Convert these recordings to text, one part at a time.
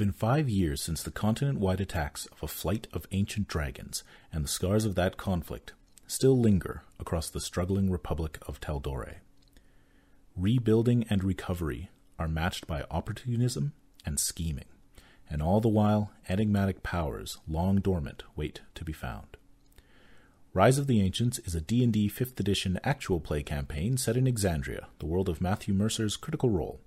Been five years since the continent wide attacks of a flight of ancient dragons, and the scars of that conflict still linger across the struggling Republic of Tal'Dorei. Rebuilding and recovery are matched by opportunism and scheming, and all the while enigmatic powers long dormant wait to be found. Rise of the Ancients is a D&D 5th edition actual play campaign set in Exandria, the world of Matthew Mercer's Critical Role,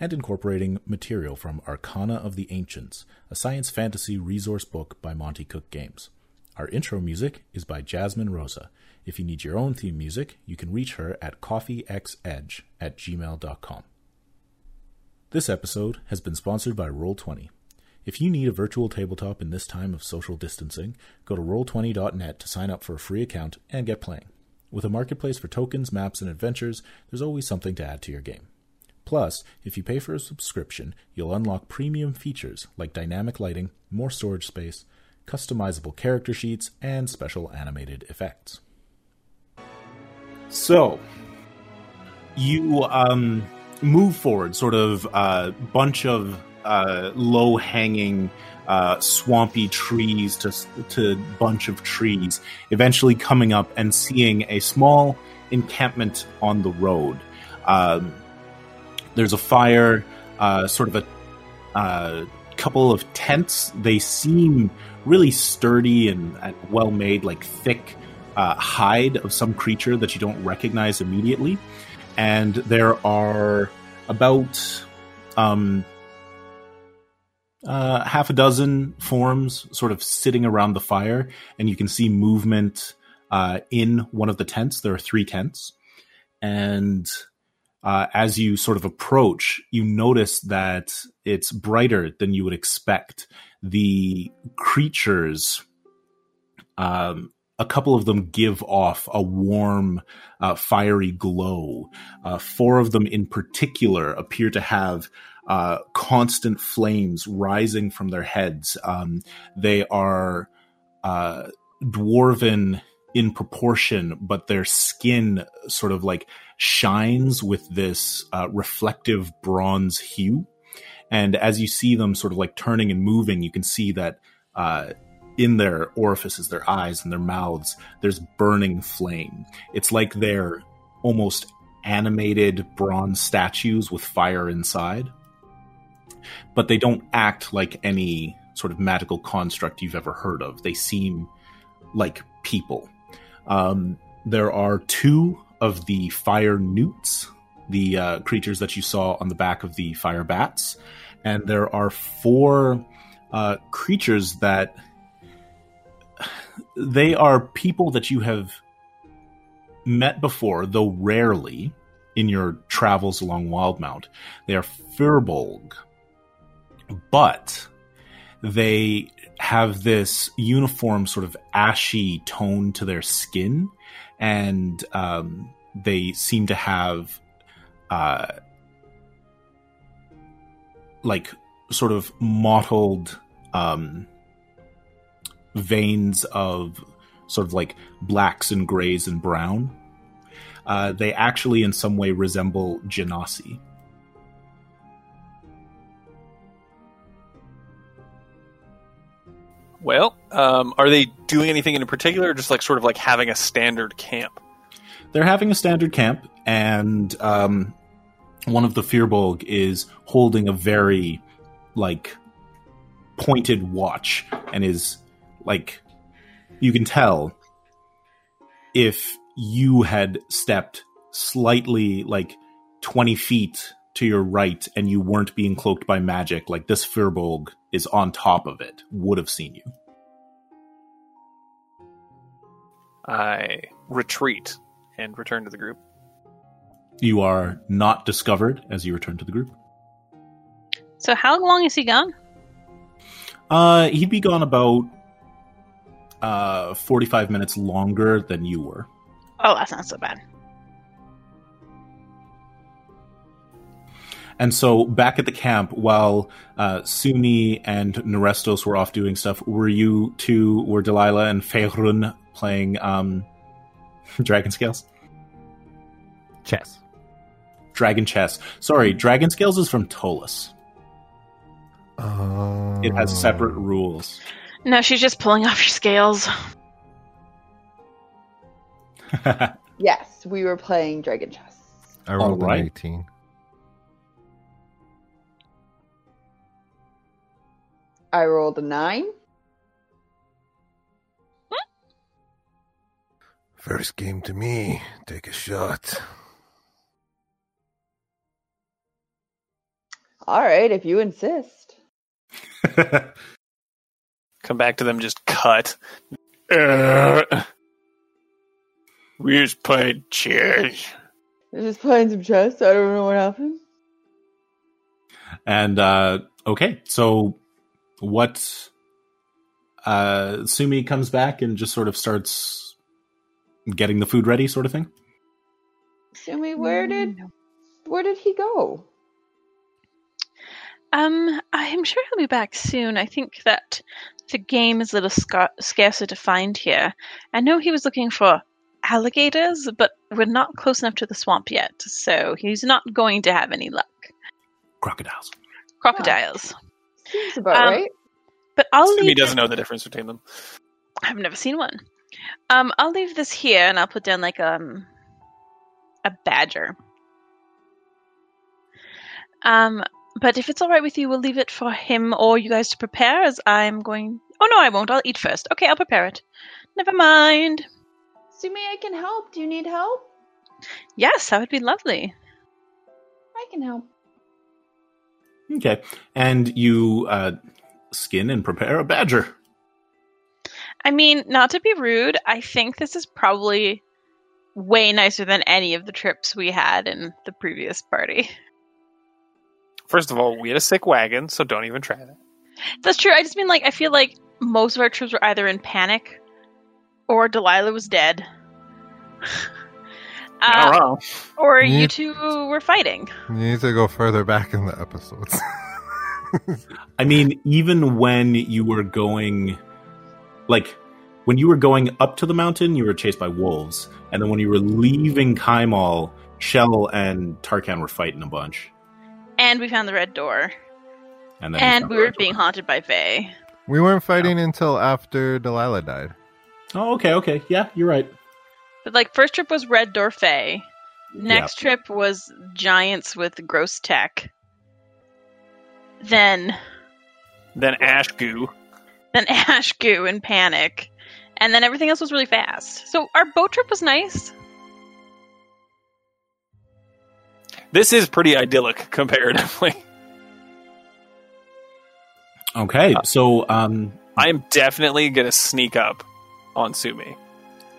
and incorporating material from Arcana of the Ancients, a science fantasy resource book by Monte Cook Games. Our intro music is by Jasmine Rosa. If you need your own theme music, you can reach her at coffeexedge at gmail.com. This episode has been sponsored by Roll20. If you need a virtual tabletop in this time of social distancing, go to roll20.net to sign up for a free account and get playing. With a marketplace for tokens, maps, and adventures, there's always something to add to your game. Plus, if you pay for a subscription, you'll unlock premium features like dynamic lighting, more storage space, customizable character sheets, and special animated effects. So, you um, move forward, sort of a uh, bunch of uh, low hanging, uh, swampy trees to to bunch of trees, eventually coming up and seeing a small encampment on the road. Um, there's a fire, uh, sort of a uh, couple of tents. They seem really sturdy and, and well made, like thick uh, hide of some creature that you don't recognize immediately. And there are about um, uh, half a dozen forms sort of sitting around the fire, and you can see movement uh, in one of the tents. There are three tents, and uh, as you sort of approach, you notice that it's brighter than you would expect. The creatures, um, a couple of them give off a warm, uh, fiery glow. Uh, four of them in particular appear to have uh, constant flames rising from their heads. Um, they are uh, dwarven in proportion, but their skin sort of like shines with this uh, reflective bronze hue. And as you see them sort of like turning and moving, you can see that uh, in their orifices, their eyes and their mouths, there's burning flame. It's like they're almost animated bronze statues with fire inside but they don't act like any sort of magical construct you've ever heard of. They seem like people. Um, there are two of the fire newts, the uh, creatures that you saw on the back of the fire bats, and there are four uh, creatures that they are people that you have met before, though rarely in your travels along Wildemount. They are Firbolg, but they have this uniform sort of ashy tone to their skin and um, they seem to have uh, like sort of mottled um, veins of sort of like blacks and grays and brown. Uh, they actually, in some way, resemble Genasi. Well, um, are they doing anything in particular, or just like sort of like having a standard camp? They're having a standard camp, and um, one of the Firbolg is holding a very like pointed watch, and is like you can tell if you had stepped slightly like 20 feet to your right and you weren't being cloaked by magic, like this Firbolg is on top of it, would have seen you. I retreat and return to the group. You are not discovered as you return to the group. So, how long is he gone? Uh, he'd be gone about uh, 45 minutes longer than you were. Oh, that's not so bad. And so back at the camp, while uh, Suni and Nerestos were off doing stuff, were you two, were Delilah and Fehrun playing um, Dragon Scales? Chess. Dragon Chess. Sorry, Dragon Scales is from Ptolus. Uh, It has separate rules. No, she's just pulling off your scales. Yes, we were playing Dragon Chess. I rolled Alright. an 18. I rolled a nine. First game to me. Take a shot. All right, if you insist. Come back to them just cut. Uh, we just played chess. They're just playing some chess. I don't know what happened. and uh, okay, so what? Uh, Sumi comes back and just sort of starts getting the food ready, sort of thing. Sumi, where did where did he go? Um, I'm sure he'll be back soon. I think that the game is a little scar- scarcer to find here. I know he was looking for alligators, but we're not close enough to the swamp yet, so he's not going to have any luck. Crocodiles. Crocodiles. Seems about Um, right. But I'll Sumi leave. doesn't know the difference between them. I've never seen one. Um, I'll leave this here, and I'll put down like um a badger. Um, but if it's all right with you, we'll leave it for him or you guys to prepare, as I'm going. Oh no, I won't. I'll eat first. Okay, I'll prepare it. Never mind. Sumi, I can help. Do you need help? Yes, that would be lovely. I can help. Okay, and you uh, skin and prepare a badger. I mean, not to be rude, I think this is probably way nicer than any of the trips we had in the previous party. First of all, we had a sick wagon, so don't even try that. That's true. I just mean like I feel like most of our trips were either in panic or Delilah was dead. Not uh, wrong. or Yeah. you two were fighting. You need to go further back in the episodes. I mean, even when you were going, like, when you were going up to the mountain, you were chased by wolves, and then when you were leaving Kymal, Shell and Tarkan were fighting a bunch, And we found the red door. and then And found we were being door. haunted by Faye. we weren't fighting until after Delilah died. Oh, okay, okay, yeah, you're right. But like first trip was red door Faye. Next trip was giants with gross tech. Then Then Ash Goo. then Ash Goo and Panic. And then everything else was really fast. So our boat trip was nice. This is pretty idyllic comparatively. Okay, so um, I am definitely gonna sneak up on Sumi.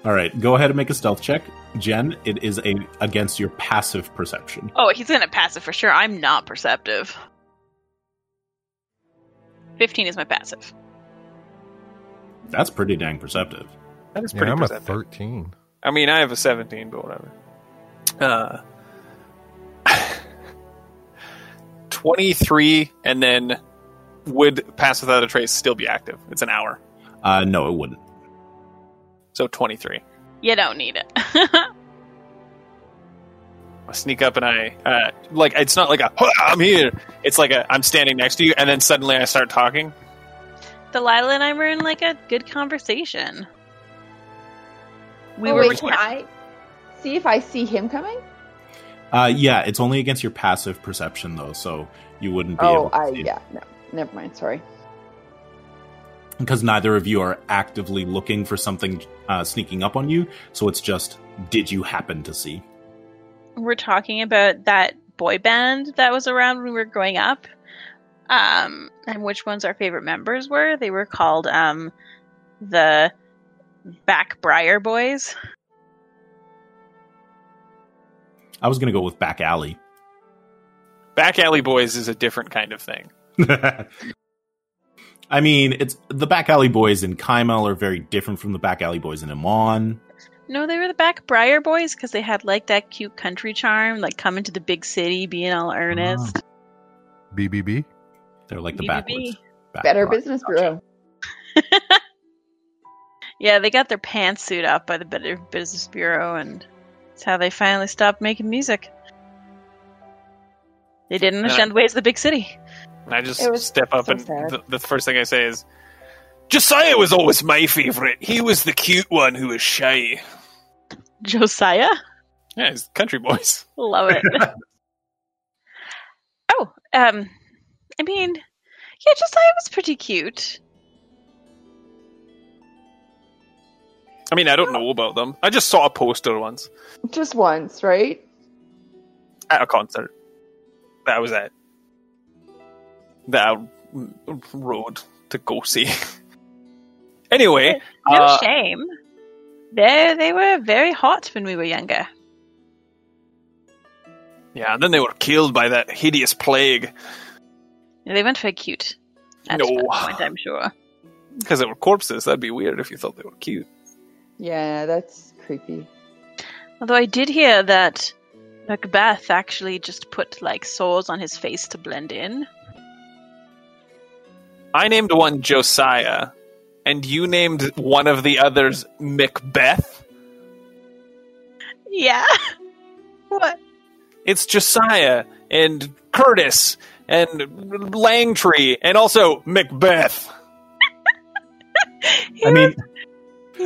All right, go ahead and make a stealth check, Jen. It is a against your passive perception. Oh, he's gonna pass it for sure. I'm not perceptive. 15 is my passive. That's pretty dang perceptive. That is Yeah, pretty I'm a 13. I mean, I have a 17, but whatever. Uh, 23, and then would pass without a trace still be active? It's an hour. Uh, no, it wouldn't. So 23. You don't need it. I sneak up and I, uh, like, it's not like a, "Huh, I'm here. It's like a, I'm standing next to you, and then suddenly I start talking. Delilah and I were in like a good conversation. We oh, were wait, can I see if I see him coming? Uh, yeah, it's only against your passive perception though, so you wouldn't be Oh, able to I see. yeah, no, never mind. Sorry. because neither of you are actively looking for something uh, sneaking up on you. So it's just, did you happen to see? we're talking about that boy band that was around when we were growing up. Um, and which ones our favorite members were. They were called um the Backbriar Boys. I was going to go with back alley. Back Alley Boys is a different kind of thing. I mean, it's the back alley boys in Kymal are very different from the back alley boys in Amon. No, they were the Backbriar Boys because they had like that cute country charm, like coming to the big city, being all earnest. Ah. BBB? They're like the BBB. Back Better Broad. Business Bureau. Yeah, they got their pants pantsuit up by the Better Business Bureau, and it's how they finally stopped making music. They didn't understand the ways the big city. And I just step up so and sad. the, the first thing I say is, Josiah was always my favorite. He was the cute one who was shy. Josiah? Yeah, he's country boys. Love it. oh, um, I mean, yeah, Josiah was pretty cute. I mean, I don't know about them. I just saw a poster once Just once, right? at a concert. That was it. That I rode to go see. anyway, No uh, shame. They they were very hot when we were younger. yeah, and then they were killed by that hideous plague They weren't very cute. At No. that point, I'm sure. because they were corpses. That'd be weird if you thought they were cute. Yeah, that's creepy. Although I did hear that Macbeth actually just put like sores on his face to blend in. I named one Josiah, and you named one of the others Macbeth. Yeah. what? It's Josiah and Curtis and Langtree and also Macbeth. I mean,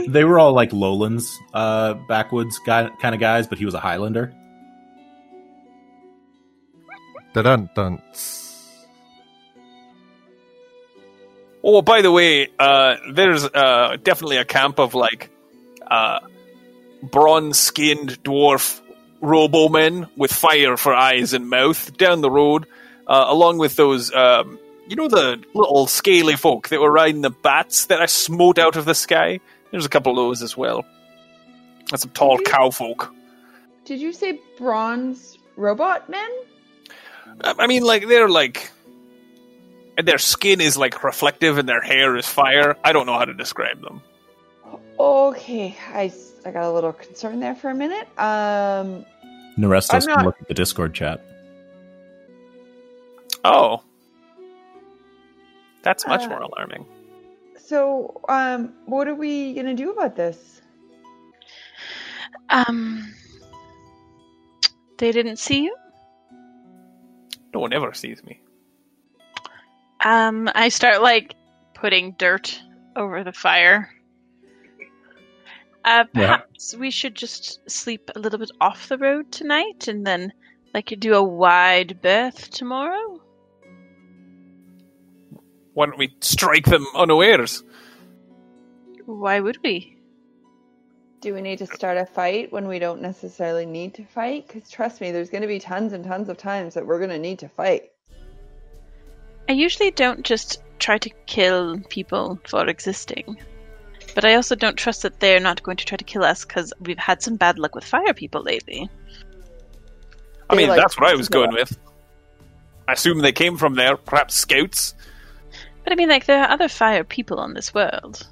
they were all like lowlands, uh, backwoods guy, kind of guys, but he was a Highlander. Dun dun. Oh, by the way, uh, there's uh, definitely a camp of like uh, bronze-skinned dwarf robo-men with fire for eyes and mouth down the road, uh, along with those, um, you know, the little scaly folk that were riding the bats that I smote out of the sky. There's a couple of those as well. And some tall cow folk. Did you say bronze robot men? I I mean, like they're like, and their skin is like reflective, and their hair is fire. I don't know how to describe them. Okay, I, I got a little concerned there for a minute. Um, Narestos I'm can look at the Discord chat. Oh, that's much Uh, more alarming. so um, what are we gonna do about this? Um. They didn't see you. No one ever sees me. Um. I start like putting dirt over the fire. Uh, Yeah. perhaps we should just sleep a little bit off the road tonight, and then like do a wide berth tomorrow. Why don't we strike them unawares? Why would we? Do we need to start a fight when we don't necessarily need to fight? Because trust me, there's going to be tons and tons of times that we're going to need to fight. I usually don't just try to kill people for existing. But I also don't trust that they're not going to try to kill us because we've had some bad luck with fire people lately. I They, mean, like, that's what I was going with. I assume they came from there, perhaps scouts. But I mean, like, there are other fire people on this world.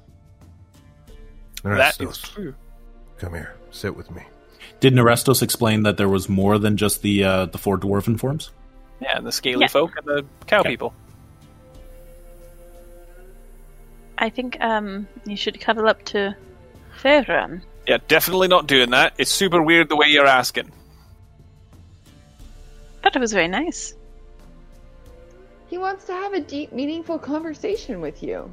That is Narestos, true. come here. Sit with me. Did Narestos explain that there was more than just the uh, the four dwarven forms? Yeah, and the scaly Yeah. folk and the cow Yeah. people. I think um, you should cuddle up to Fairrun. Yeah, definitely not doing that. It's super weird the way you're asking. But it was very nice. He wants to have a deep, meaningful conversation with you.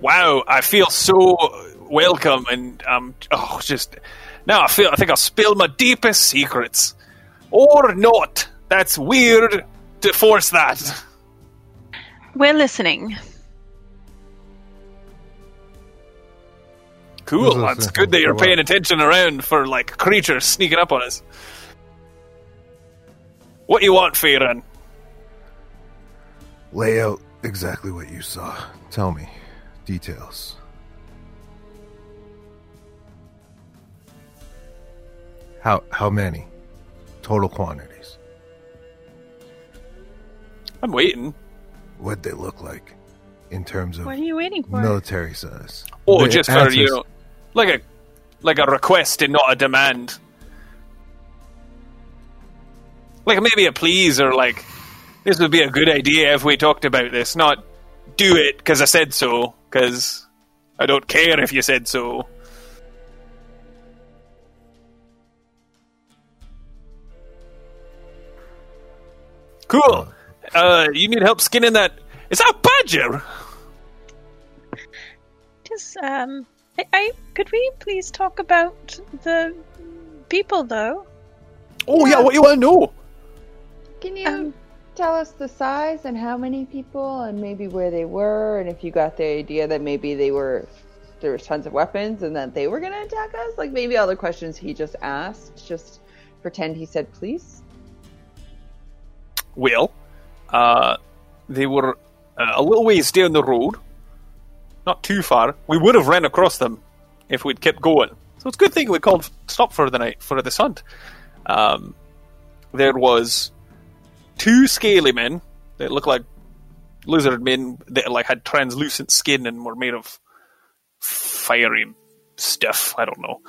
Wow, I feel so welcome, and um, oh, just now I feel I think I'll spill my deepest secrets, or not. That's weird to force that. We're listening. Cool. Who's That's good that you're paying attention around for like creatures sneaking up on us. What do you want, Fairan? Lay out exactly what you saw. Tell me. Details. How how many? Total quantities. I'm waiting. What'd they look like? In terms of What are you waiting for? military size. Oh, The just for answers- you know, like a like a request and not a demand. Like maybe a please or like this would be a good idea if we talked about this, not do it because I said so. Because I don't care if you said so. Cool. Uh, you need help skinning that. Is that a badger? Just, um, I, I could we please talk about the people though? Oh yeah, what you want to know? Can you Um, tell us the size and how many people and maybe where they were and if you got the idea that maybe they were there was tons of weapons and that they were gonna attack us? Like maybe all the questions he just asked, just pretend he said please. Well, uh, they were uh, a little ways down the road, not too far. We would have ran across them if we'd kept going. So it's a good thing we called stop for the night for this hunt. Um, there was two scaly men that looked like lizard men that like had translucent skin and were made of fiery stuff. I don't know.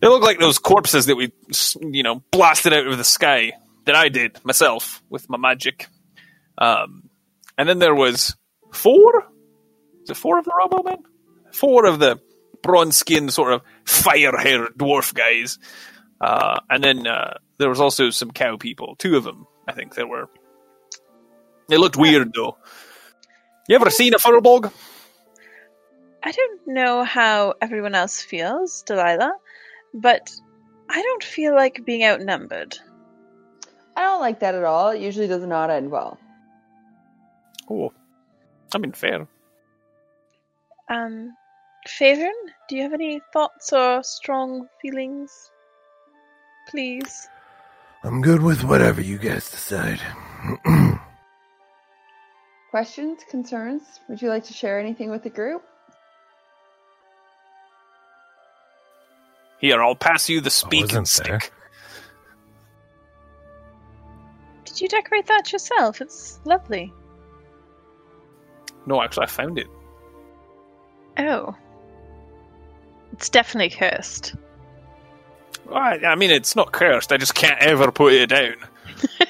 They look like those corpses that we, you know, blasted out of the sky that I did myself with my magic. Um, and then there was four. Is it four of the Robo Men? Four of the bronze skinned, sort of fire haired dwarf guys. Uh, and then uh, there was also some cow people. Two of them, I think there were. They looked weird though. You ever seen a furbog? I don't know how everyone else feels, Delilah, but I don't feel like being outnumbered. I don't like that at all. It usually does not end well. Oh, I mean, fair. Um, Faven, do you have any thoughts or strong feelings? Please. I'm good with whatever you guys decide. Questions, concerns? Would you like to share anything with the group? Here, I'll pass you the speaking wasn't there. stick. Did you decorate that yourself? It's lovely. No, actually, I found it. Oh. It's definitely cursed. I, I mean, it's not cursed. I just can't ever put it down.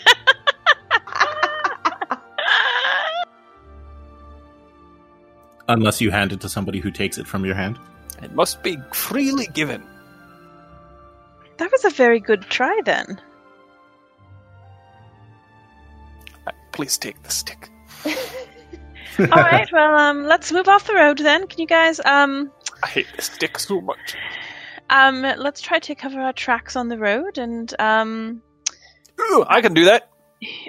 Unless you hand it to somebody who takes it from your hand. It must be freely given. That was a very good try then. Please take the stick. All right, well, um, let's move off the road then. Can you guys, um, I hate the stick so much. um, let's try to cover our tracks on the road and, um, Ooh, I can do that.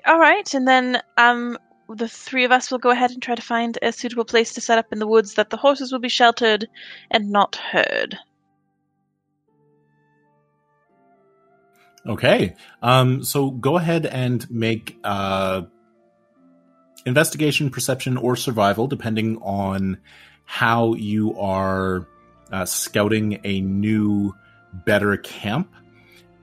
all right, and then, um, the three of us will go ahead and try to find a suitable place to set up in the woods that the horses will be sheltered and not heard. Okay. Um, so go ahead and make uh, investigation, perception, or survival, depending on how you are uh, scouting a new, better camp.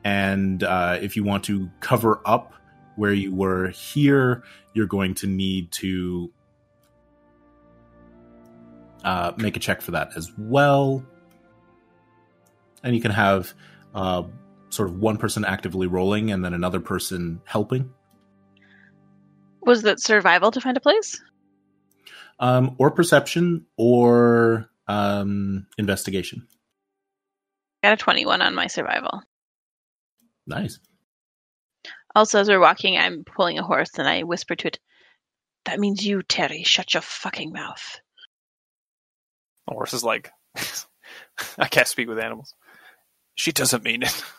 And uh, if you want to cover up where you were here, you're going to need to uh, make a check for that as well. And you can have uh, sort of one person actively rolling and then another person helping, Was that survival to find a place? um, or perception, or um, investigation. Got a 21 on my survival. Nice. Also, as we're walking, I'm pulling a horse and I whisper to it, That means you, Terry. Shut your fucking mouth. The horse is like, I can't speak with animals. She doesn't mean it.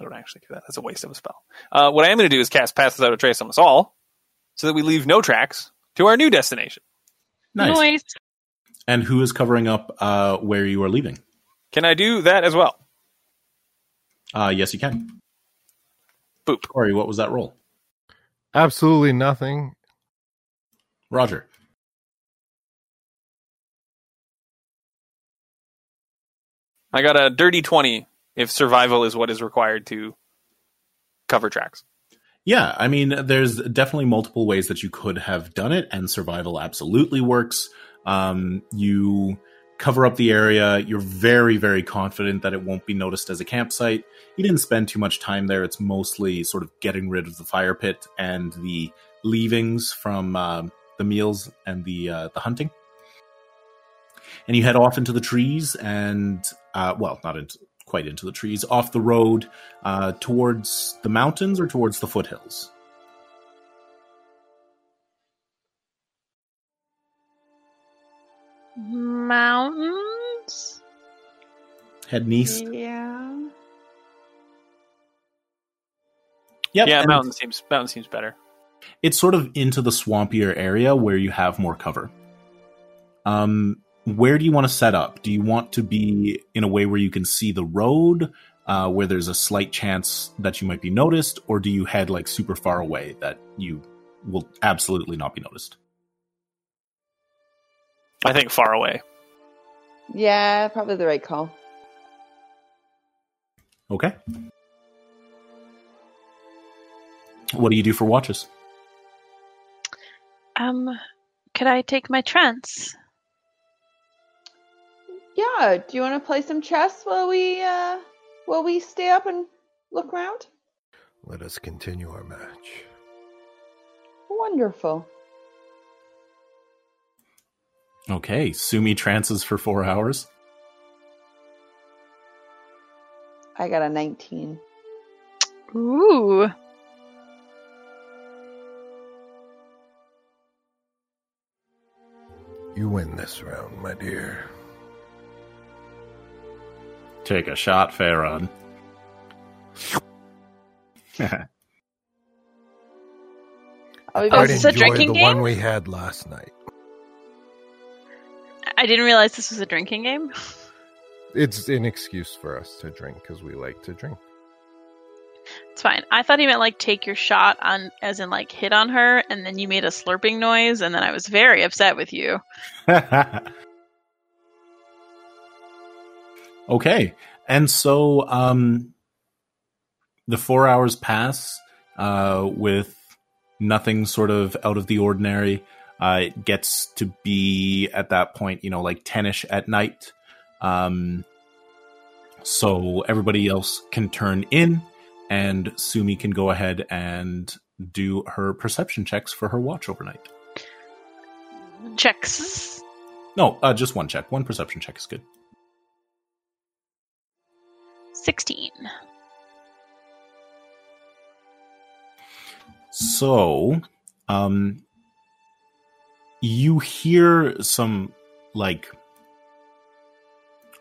I don't actually do that. That's a waste of a spell. Uh, what I am going to do is cast Pass Without a Trace on us all, so that we leave no tracks to our new destination. Nice. Noise. And who is covering up uh, where you are leaving? Can I do that as well? Uh, yes, you can. Boop. Corey, what was that roll? Absolutely nothing. Roger. I got a dirty 20 if survival is what is required to cover tracks. Yeah, I mean, there's definitely multiple ways that you could have done it, and survival absolutely works. Um, you cover up the area. You're very, very confident that it won't be noticed as a campsite. You didn't spend too much time there. It's mostly sort of getting rid of the fire pit and the leavings from um the meals and the uh, the hunting. And you head off into the trees, and uh, well, not into quite into the trees, off the road, uh, towards the mountains or towards the foothills. Mountains? Head east. Yeah. Yep, yeah, and mountain seems mountain seems better. It's sort of into the swampier area where you have more cover. Um, where do you want to set up? Do you want to be in a way where you can see the road, uh, where there's a slight chance that you might be noticed, or do you head like super far away that you will absolutely not be noticed? I think far away. Yeah, probably the right call. Okay. What do you do for watches? Um, could I take my trance? Yeah. Do you want to play some chess while we uh while we stay up and look around? Let us continue our match. Wonderful. Okay, Sumi trances for four hours. I got a 19. Ooh. You win this round, my dear. Take a shot, Farron. Are we Oh, I'd is this a enjoy drinking the game? one we had last night. I didn't realize this was a drinking game. It's an excuse for us to drink because we like to drink. It's fine. I thought he meant like take your shot on, as in like hit on her, and then you made a slurping noise, and then I was very upset with you. okay, and so um, the four hours pass uh, with nothing sort of out of the ordinary. Uh, it gets to be at that point, you know, like ten-ish at night. Um, so everybody else can turn in, and Sumi can go ahead and do her perception checks for her watch overnight. Checks. No, uh, just one check. One perception check is good. 16. So, um, you hear some like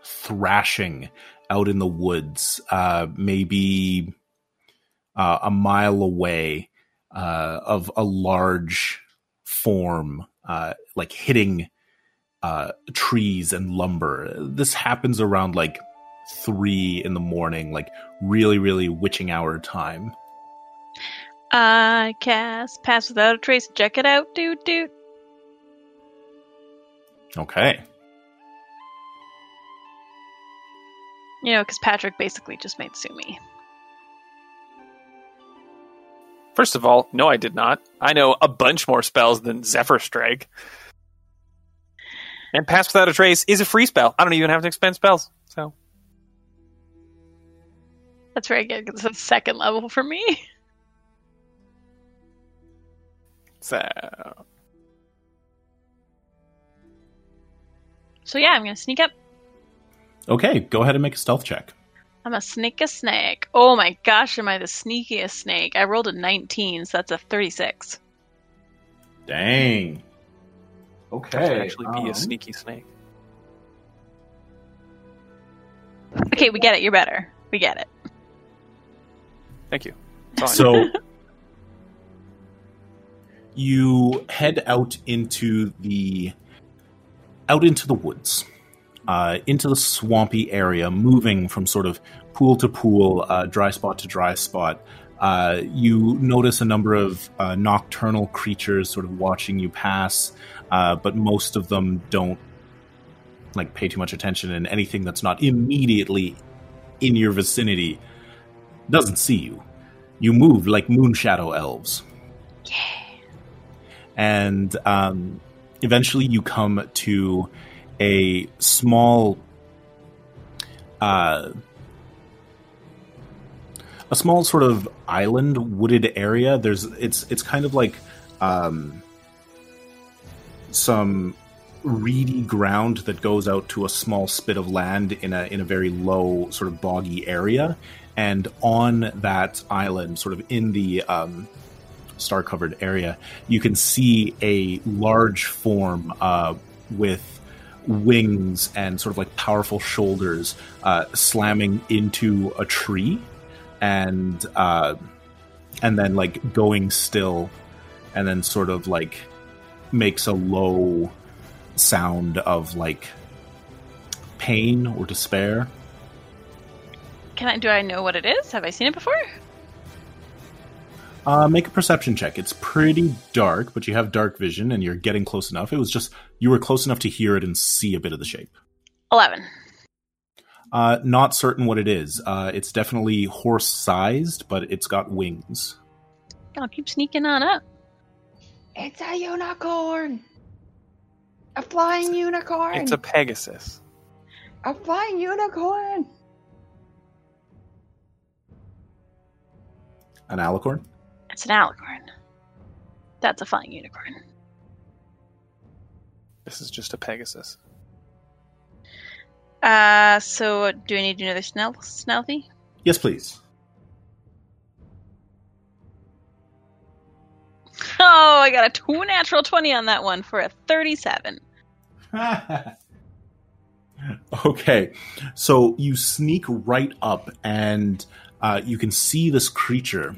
thrashing out in the woods, uh, maybe uh, a mile away, uh, of a large form, uh, like hitting uh, trees and lumber. This happens around like three in the morning, like really, really witching hour time. I cast Pass Without a Trace. Check it out, dude, dude. Okay. You know, because Patrick basically just made Sumi. First of all, no, I did not. I know a bunch more spells than Zephyr Strike. And Pass Without a Trace is a free spell. I don't even have to expend spells. So That's very good because it's second level for me. So So yeah, I'm gonna sneak up. Okay, go ahead and make a stealth check. I'm a sneak a snake. Oh my gosh, am I the sneakiest snake? I rolled a 19, so that's a 36. Dang. Okay. should actually be um, a sneaky snake. Okay, we get it. You're better. We get it. Thank you. So you head out into the out into the woods, uh, into the swampy area, moving from sort of pool to pool, uh, dry spot to dry spot. Uh, you notice a number of uh, nocturnal creatures sort of watching you pass, uh, but most of them don't like pay too much attention, and anything that's not immediately in your vicinity doesn't see you. You move like moon shadow elves. And um, eventually you come to a small uh, a small sort of island wooded area. There's it's it's kind of like um, some reedy ground that goes out to a small spit of land in a in a very low sort of boggy area, and on that island, sort of in the um, star covered area, you can see a large form uh, with wings and sort of like powerful shoulders uh, slamming into a tree and uh, and then like going still and then sort of like makes a low sound of like pain or despair Can I? Do I know what it is? Have I seen it before? Uh, make a perception check. It's pretty dark, but you have dark vision and you're getting close enough. It was just you were close enough to hear it and see a bit of the shape. Eleven. Uh, not certain what it is. Uh, it's definitely horse sized, but it's got wings. I'll keep sneaking on up. It's a unicorn. A flying unicorn. It's a Pegasus. a flying unicorn. An alicorn? It's an alicorn. That's a flying unicorn. This is just a Pegasus. Uh, so do I need to do another snell snelthy? Yes, please. Oh, I got a two natural twenty on that one for a thirty-seven. okay, so you sneak right up and uh, you can see this creature.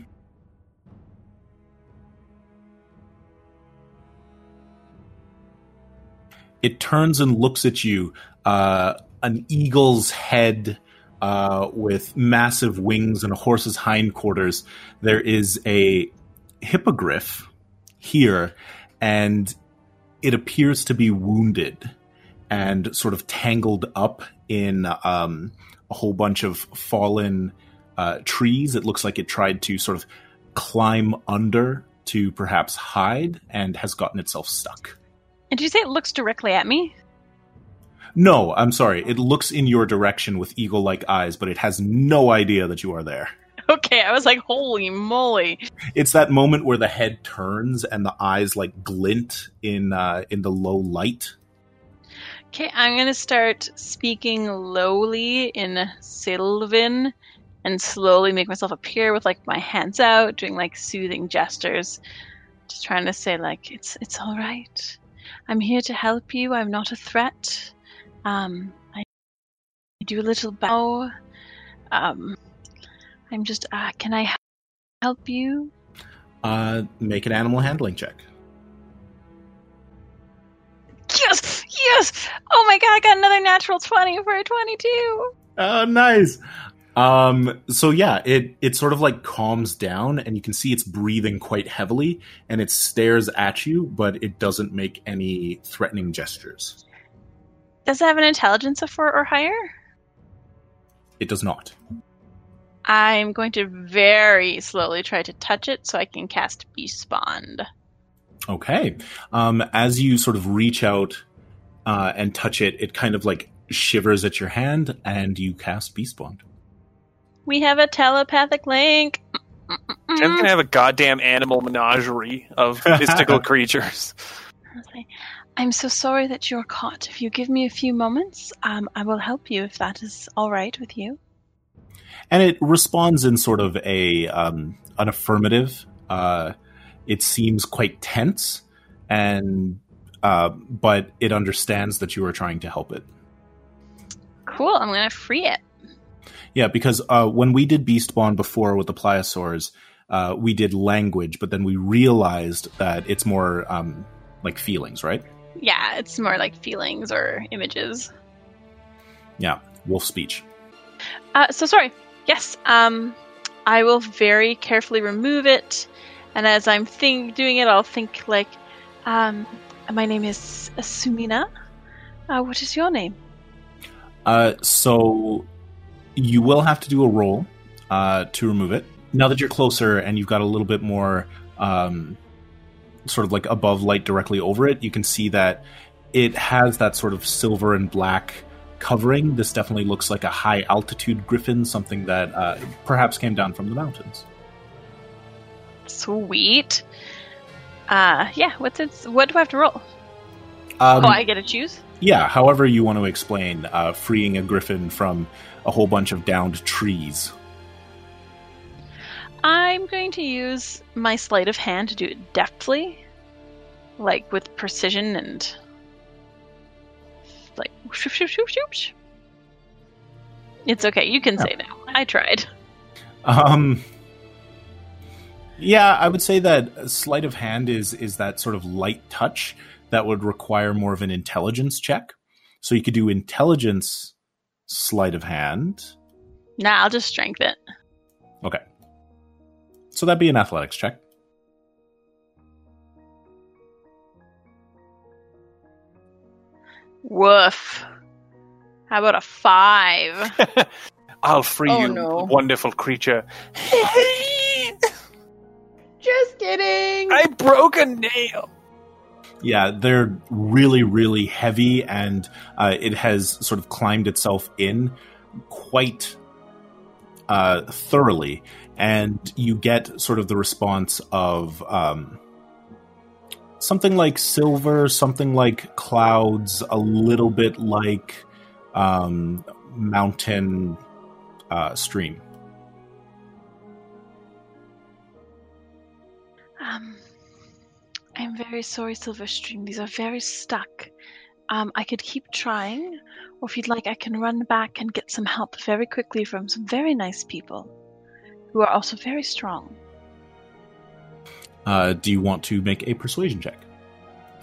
It turns and looks at you, uh, an eagle's head uh, with massive wings and a horse's hindquarters. There is a hippogriff here, and it appears to be wounded and sort of tangled up in um, a whole bunch of fallen uh, trees. It looks like it tried to sort of climb under to perhaps hide and has gotten itself stuck. And did you say it looks directly at me? No, I'm sorry. It looks in your direction with eagle like eyes, but it has no idea that you are there. Okay, I was like, holy moly. It's that moment where the head turns and the eyes like glint in uh, in the low light. Okay, I'm gonna start speaking lowly in Sylvan and slowly make myself appear with like my hands out, doing like soothing gestures. Just trying to say like it's it's all right. I'm here to help you. I'm not a threat. Um, I do a little bow. Um, I'm just. Uh, can I help you? Uh, make an animal handling check. Yes, yes. Oh my god, I got another natural twenty for a twenty-two. Oh, nice. Um, so yeah, it it sort of like calms down, and you can see it's breathing quite heavily, and it stares at you, but it doesn't make any threatening gestures. Does it have an intelligence of four or higher? It does not. I'm going to very slowly try to touch it so I can cast Beast Bond. Okay. Um, as you sort of reach out uh, and touch it, it kind of like shivers at your hand, and you cast Beast Bond. We have a telepathic link. I'm gonna have a goddamn animal menagerie of mystical creatures. I'm so sorry that you're caught. If you give me a few moments, um, I will help you if that is all right with you. and it responds in sort of a um, an affirmative. Uh, it seems quite tense, and uh, but it understands that you are trying to help it. Cool. I'm going to free it. Yeah, because uh, when we did Beast Bond before with the pliosaurs, uh, we did language, but then we realized that it's more um, like feelings, right? Yeah, it's more like feelings or images. Yeah, wolf speech. Uh, so sorry. Yes. Um, I will very carefully remove it, and as I'm think doing it, I'll think like, um, my name is Sumina. Uh, what is your name? Uh, so you will have to do a roll uh, to remove it. Now that you're closer and you've got a little bit more um, sort of like above light directly over it, you can see that it has that sort of silver and black covering. This definitely looks like a high altitude griffin, something that uh, perhaps came down from the mountains. Sweet. Uh, yeah. What's it? What do I have to roll? Um, oh, I get to choose. Yeah, however you want to explain uh, freeing a griffin from a whole bunch of downed trees. I'm going to use my sleight of hand to do it deftly, like with precision and like whoosh, whoosh, whoosh, whoosh. It's okay. You can say no. I tried. Um, yeah, I would say that sleight of hand is is that sort of light touch that would require more of an intelligence check. So you could do intelligence sleight of hand. Nah, I'll just strength it. Okay. So that'd be an athletics check. Woof. How about a five? I'll free Oh, you, no. wonderful creature. Just kidding. I broke a nail. Yeah, they're really, really heavy, and uh, it has sort of climbed itself in quite uh, thoroughly. And you get sort of the response of um, something like silver, something like clouds, a little bit like um, mountain uh, stream. Um, I'm very sorry, Silverstring. These are very stuck. Um, I could keep trying, or if you'd like, I can run back and get some help very quickly from some very nice people who are also very strong. Uh, do you want to make a persuasion check?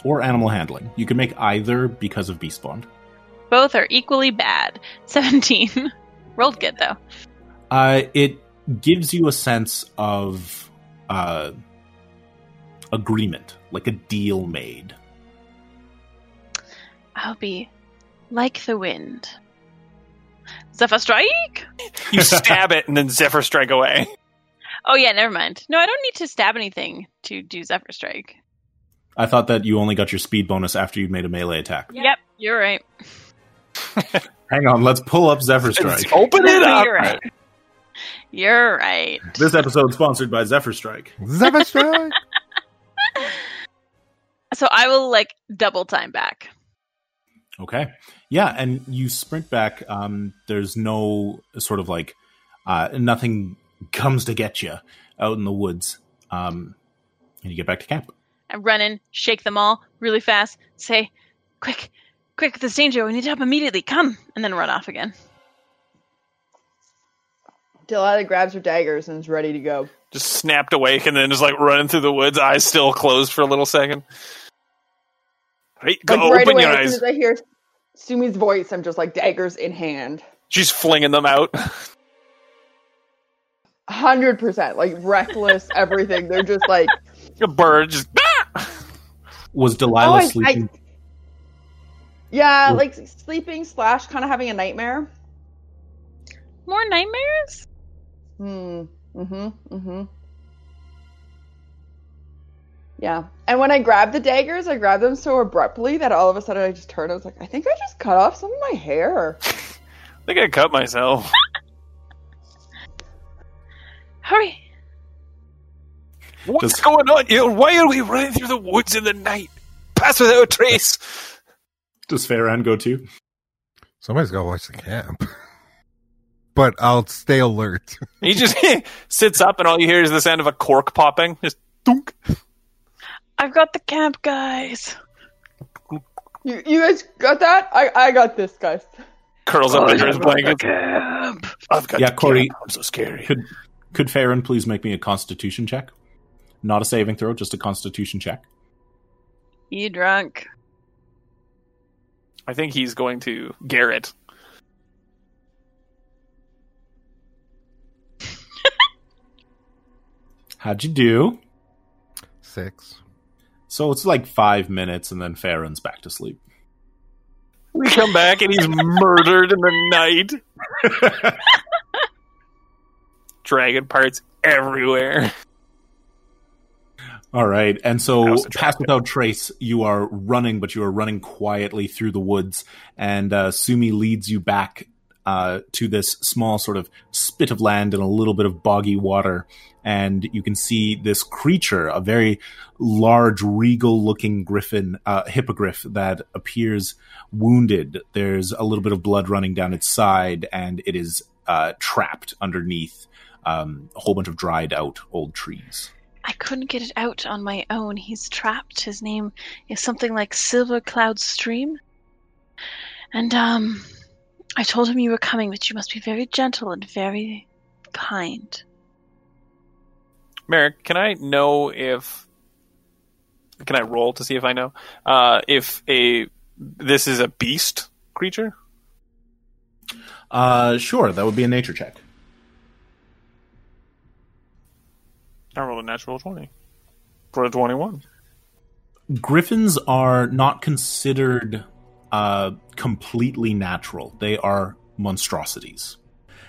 Or animal handling? You can make either because of Beast Bond. Both are equally bad. 17. Rolled good, though. Uh, it gives you a sense of uh, agreement, like a deal made. I'll be like the wind. Zephyr Strike? You stab it and then Zephyr strike away. Oh, yeah, never mind. No, I don't need to stab anything to do Zephyr Strike. I thought that you only got your speed bonus after you'd made a melee attack. Yep, you're right. Hang on, let's pull up Zephyr Strike. Open it up. You're right. You're right. This episode sponsored by Zephyr Strike. Zephyr strike. So I will like double time back. Okay. Yeah, and you sprint back. Um, there's no sort of like uh, nothing comes to get you out in the woods, um, and you get back to camp. I run in, shake them all really fast, say, "Quick, quick! There's danger. We need help immediately. Come!" And then run off again. Delilah grabs her daggers and is ready to go. Just snapped awake and then just like running through the woods, eyes still closed for a little second. Right, go Like right open away, your as eyes. soon as I hear Sumi's voice, I'm just like daggers in hand. She's flinging them out. Hundred percent, like reckless, everything. They're just like, A bird just. "Ah!" Was oh, Delilah I, sleeping? I, yeah, Well- like sleeping slash kind of having a nightmare. More nightmares? Hmm. Mm-hmm. Mm-hmm. Yeah. And when I grabbed the daggers, I grabbed them so abruptly that all of a sudden I just turned. I was like, I think I just cut off some of my hair. I think I cut myself. Hurry! What's Just- going on? You know, why are we running through the woods in the night? Pass without a trace. Does Farron go too? Somebody's got to watch the camp. But I'll stay alert. He just sits up, and all you hear is the sound of a cork popping. Just dunk. I've got the camp, guys. You, you guys got that? I, I got this, guys. Curls up under his blanket. Camp. I've got Yeah, the Corey. camp. I'm so scary. Could could Farron please make me a Constitution check? Not a saving throw, just a Constitution check. You drunk? I think he's going to Garrett. How'd you do? Six. So it's like five minutes, and then Farron's back to sleep. We come back, and he's murdered in the night. Dragon parts everywhere. All right, and so House pass without trace, you are running, but you are running quietly through the woods, and uh, Sumi leads you back uh, to this small sort of spit of land and a little bit of boggy water. And you can see this creature, a very large, regal looking griffin, uh, hippogriff that appears wounded. There's a little bit of blood running down its side, and it is uh, trapped underneath um, a whole bunch of dried out old trees. I couldn't get it out on my own. He's trapped. His name is something like Silver Cloud Stream. And, um, I told him you were coming, but you must be very gentle and very kind. Merrick, can I know if can I roll to see if I know uh, if a this is a beast creature? Uh, sure, that would be a nature check. I rolled a natural twenty for a twenty-one. Griffins are not considered uh, completely natural. They are monstrosities.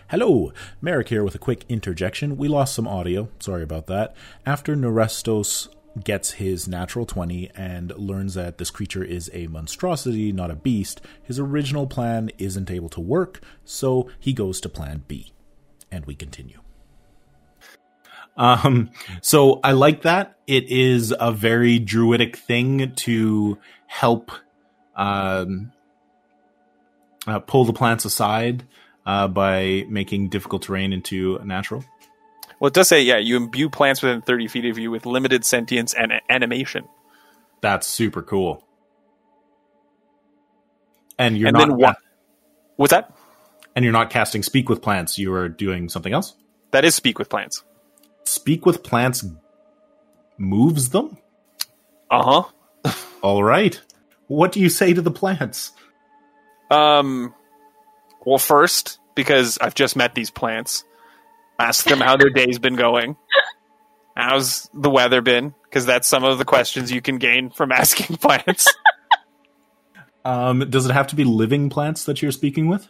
Hello, Merrick here with a quick interjection. We lost some audio. Sorry about that. After Nerestos gets his natural 20 and learns that this creature is a monstrosity, not a beast, his original plan isn't able to work, so he goes to plan B. And we continue. Um, so I like that. It is a very druidic thing to help um, uh, pull the plants aside uh, by making difficult terrain into natural. Well, it does say yeah, you imbue plants within thirty feet of you with limited sentience and animation. That's super cool. And you're and not then what? What's that? and you're not casting speak with plants. You are doing something else. That is speak with plants. Speak with plants moves them. Uh huh. All right. What do you say to the plants? Um, well, first, because I've just met these plants, ask them how their day's been going. How's the weather been? Because that's some of the questions you can gain from asking plants. Um, does it have to be living plants that you're speaking with?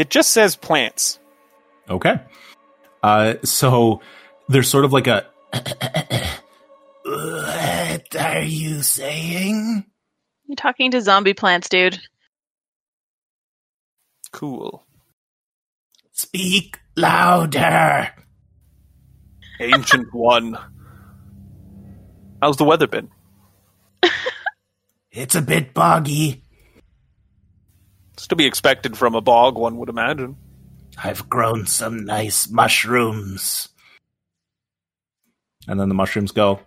it just says plants. Okay. Uh, so there's sort of like a. what are you saying? You're talking to zombie plants, dude. Cool. Speak louder. Ancient one. How's the weather been? It's a bit boggy. It's to be expected from a bog, one would imagine. I've grown some nice mushrooms. And then the mushrooms go,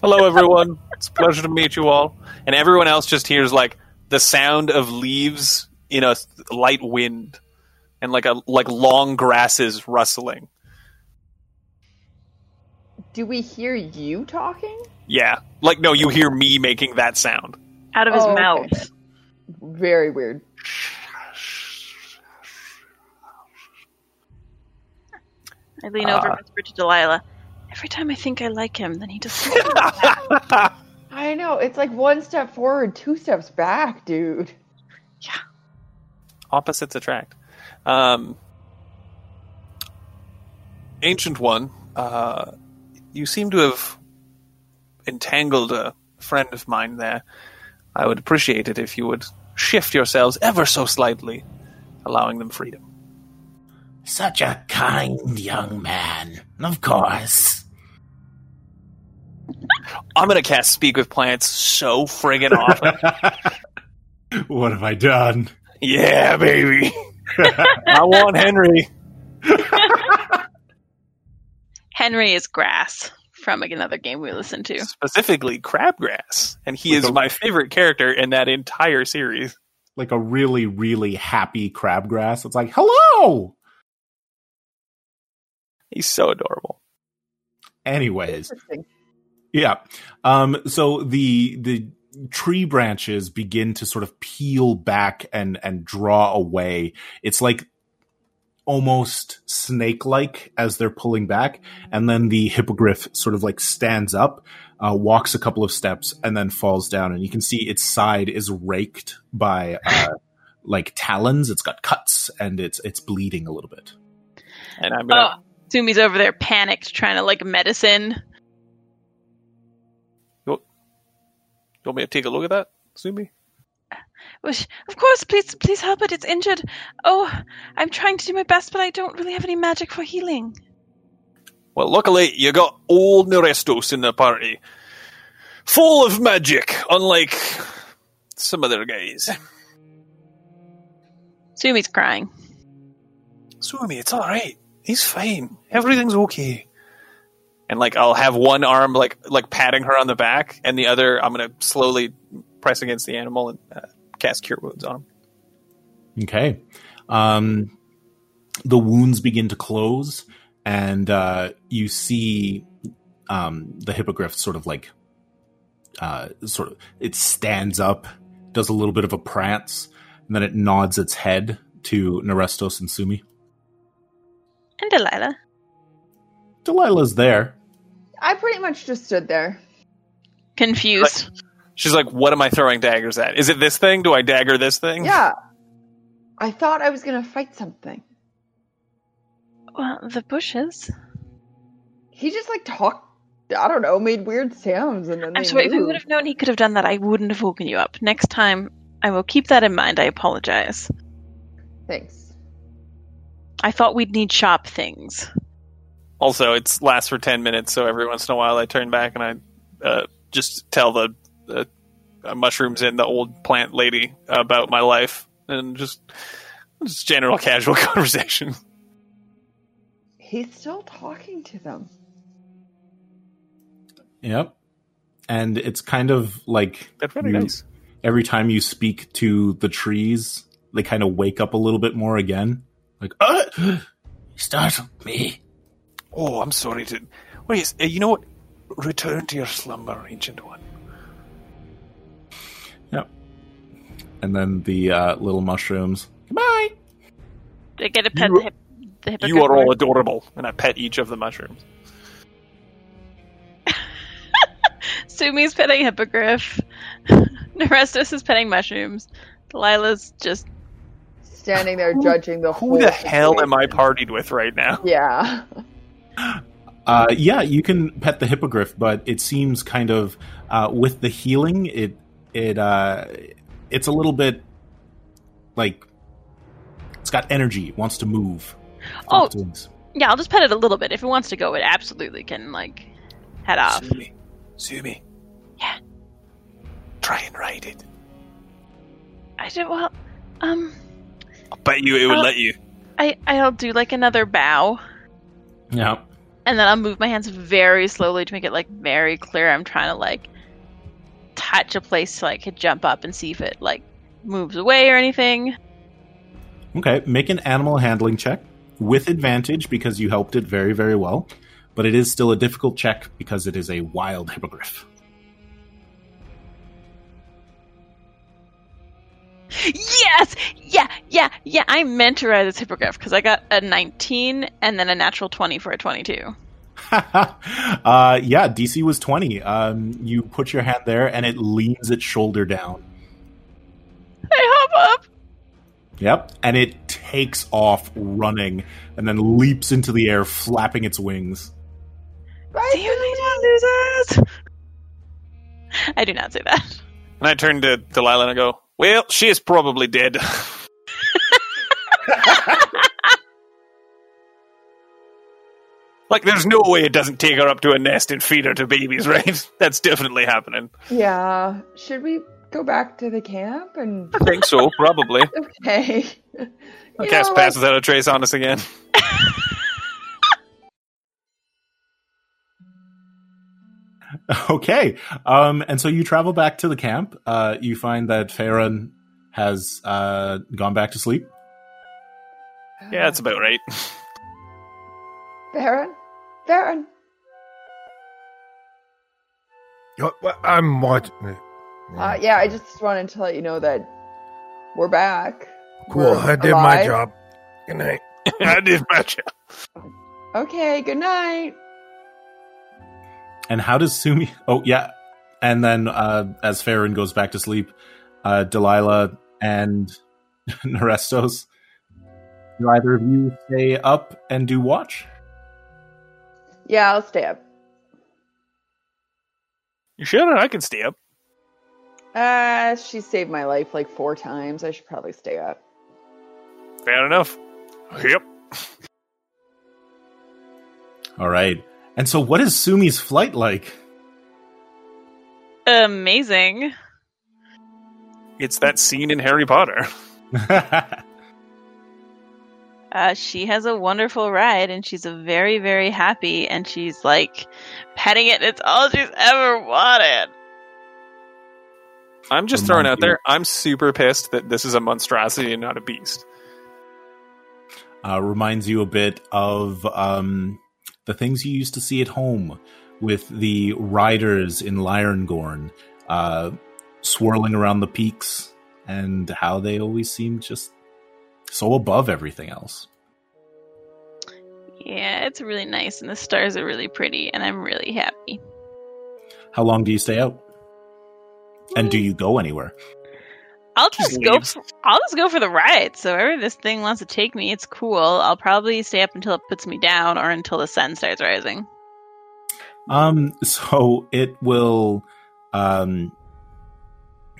hello. Hello, everyone. it's a pleasure to meet you all. And everyone else just hears like the sound of leaves in a light wind, and like a like long grasses rustling. Do we hear you talking? Yeah, like no, you hear me making that sound. Out of his Oh, okay. mouth. Very weird. I lean over Uh. and whisper to Delilah. Every time I think I like him, then he just I know. It's like one step forward, two steps back, dude. Yeah. Opposites attract. Um, Ancient one, uh, you seem to have entangled a friend of mine there. I would appreciate it if you would shift yourselves ever so slightly, allowing them freedom. Such a kind young man. Of course. I'm gonna cast Speak with Plants so friggin' often. what have I done? yeah, baby. I want Henry. Henry is grass from another game we listened to. Specifically, Crabgrass. And he is a- my favorite character in that entire series. Like a really, really happy crabgrass. It's like, hello! He's so adorable. Anyways, Interesting. Yeah. Um, so the the tree branches begin to sort of peel back and and draw away. It's like almost snake like as they're pulling back, and then the hippogriff sort of like stands up, uh, walks a couple of steps, and then falls down. And you can see its side is raked by uh, like talons. It's got cuts and it's it's bleeding a little bit. And I'm gonna Oh, Sumi's over there panicked, trying to like medicine. Want me to take a look at that? Sumi? Wish- Of course, please, please help it. It's injured. Oh, I'm trying to do my best, but I don't really have any magic for healing. Well, luckily you got old Nerestos in the party, full of magic, unlike some other guys. Sumi's crying. Sumi, it's all right. He's fine. Everything's okay. And like, I'll have one arm like like patting her on the back, and the other I'm gonna slowly press against the animal and uh, cast cure wounds on him. Okay. Um, the wounds begin to close, and uh, you see um, the hippogriff sort of like, uh, sort of, it stands up, does a little bit of a prance, and then it nods its head to Nerestos and Sumi. And Delilah. Delilah's there. I pretty much just stood there. Confused. She's like, "What am I throwing daggers at? Is it this thing? Do I dagger this thing?" Yeah. I thought I was gonna fight something. Well, the bushes. He just like talked. I don't know, made weird sounds, and then I'm they sorry, if we would have known he could have done that, I wouldn't have woken you up. Next time, I will keep that in mind. I apologize. Thanks. I thought we'd need sharp things. Also, it's lasts for ten minutes, so every once in a while I turn back and I uh, just tell the, the uh, mushrooms and the old plant lady about my life and just just general casual conversation. He's still talking to them. Yep. And it's kind of like That's very you- nice. every time you speak to the trees, they kind of wake up a little bit more again. Like, uh, you startled me. Oh, I'm sorry to. Wait, uh, you know what? Return to your slumber, ancient one. Yep. And then the uh, little mushrooms. Goodbye. Did I get a pet You- the, hip, the hippogriff? You are all adorable, and I pet each of the mushrooms. Sumi's petting hippogriff. Nerestos is petting mushrooms. Delilah's just Standing there judging the whole. Who the hell am I situation. partied with right now? Yeah. Uh, yeah, you can pet the hippogriff, but it seems kind of uh, with the healing, it it uh, it's a little bit like it's got energy. It wants to move. Oh. Flap yeah. I'll just pet it a little bit. If it wants to go, it absolutely can like head off. Sumi. Sumi. Yeah. Try and ride it. I did well. Um, I'll bet you it would Uh, let you. I I'll do like another bow, Yeah. And then I'll move my hands very slowly to make it like very clear. I'm trying to like touch a place so I could jump up and see if it like moves away or anything. Okay, make an animal handling check with advantage because you helped it very, very well. But it is still a difficult check because it is a wild hippogriff. Yes! Yeah, yeah, yeah. I meant to ride this hippogriff because I got a 19 and then a natural 20 for a 22. uh, yeah, DC was 20. Um, you put your hand there and it leans its shoulder down. I hop up. Yep. And it takes off running and then leaps into the air, flapping its wings. Right. You later, losers! I do not say that. And I turn to Delilah and I go, Well, she is probably dead. like, there's no way it doesn't take her up to a nest and feed her to babies, right? That's definitely happening. Yeah. Should we go back to the camp and? I think so, probably. Okay. I'll You cast know, Pass like- Without a Trace on us again. Okay. Um, and so you travel back to the camp. Uh, you find that Farron has uh, gone back to sleep. Yeah, that's about right. Baron. Baron. Oh, I'm watching. Uh, yeah, I just wanted to let you know that we're back. Cool. We're I did my job. Good night. I did my job. Okay. Good night. And how does Sumi? Oh, yeah. And then uh, as Farron goes back to sleep, uh, Delilah and Nerestos, do either of you stay up and do watch? Yeah, I'll stay up. You sure? I can stay up. Uh, she saved my life like four times. I should probably stay up. Fair enough. Yep. All right. And so, what is Sumi's flight like? Amazing. It's that scene in Harry Potter. Uh, she has a wonderful ride and she's very, very happy and she's like petting it. It's all she's ever wanted. I'm just throwing out there, I'm super pissed that this is a monstrosity and not a beast. uh, reminds you a bit of um, the things you used to see at home with the riders in Lyrengorn uh, swirling around the peaks and how they always seemed just so above everything else. Yeah, it's really nice and the stars are really pretty and I'm really happy. How long do you stay out? And do you go anywhere? I'll Just just go. leaves. For, I'll just go for the ride. So wherever this thing wants to take me, it's cool. I'll probably stay up until it puts me down, or until the sun starts rising. Um, so it will, um,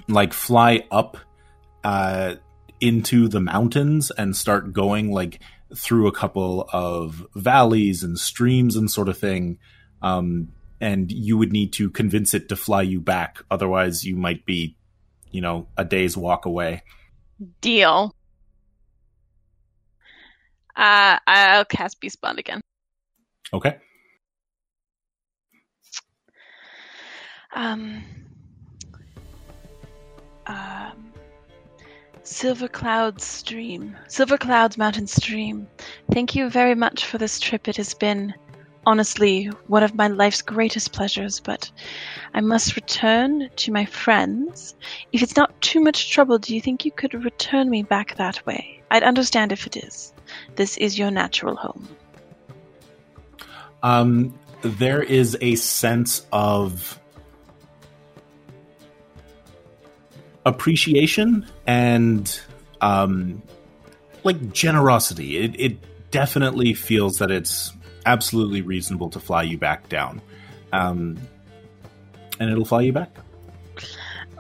like fly up, uh, into the mountains and start going like through a couple of valleys and streams and sort of thing. Um, and you would need to convince it to fly you back. Otherwise, you might be, you know, a day's walk away. Deal. Uh, I'll cast Beast Bond again. Okay. Um. Um. Silver Clouds Stream. Silver Clouds Mountain Stream. Thank you very much for this trip. It has been, honestly, one of my life's greatest pleasures, but I must return to my friends. If it's not too much trouble, do you think you could return me back that way? I'd understand if it is. This is your natural home. Um, there is a sense of appreciation and um, like generosity. It, it definitely feels that it's absolutely reasonable to fly you back down, um, and it'll fly you back.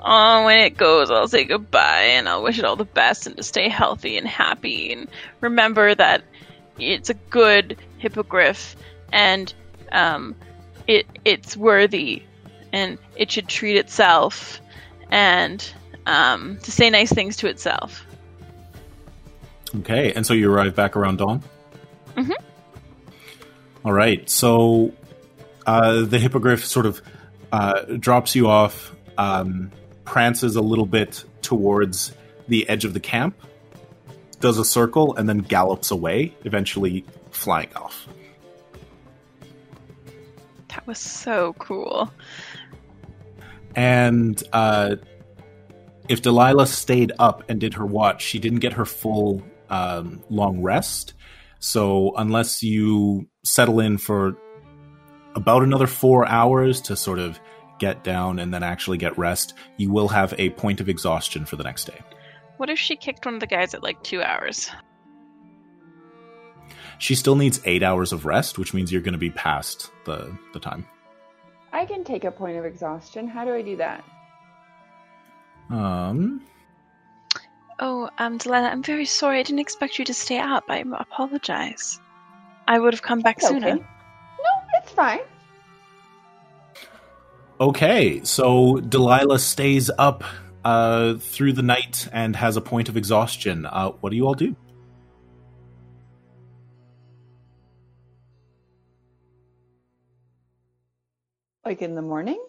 Oh, when it goes, I'll say goodbye and I'll wish it all the best and to stay healthy and happy. And remember that it's a good hippogriff and um, it it's worthy and it should treat itself and um, to say nice things to itself. Okay, and so you arrive back around dawn. Mhm. All right, so uh, the hippogriff sort of uh, drops you off, um, prances a little bit towards the edge of the camp, does a circle, and then gallops away, eventually flying off. That was so cool. And uh, if Delilah stayed up and did her watch, she didn't get her full um, long rest. So unless you settle in for about another four hours to sort of get down and then actually get rest, you will have a point of exhaustion for the next day. What if she kicked one of the guys at like two hours? She still needs eight hours of rest, which means you're going to be past the, the time. I can take a point of exhaustion. How do I do that? Um, Oh, um, Delilah, I'm very sorry. I didn't expect you to stay up. I apologize. I would have come back It's sooner. okay. No, it's fine. Okay, so Delilah stays up uh, through the night and has a point of exhaustion. Uh, what do you all do? Like in the morning?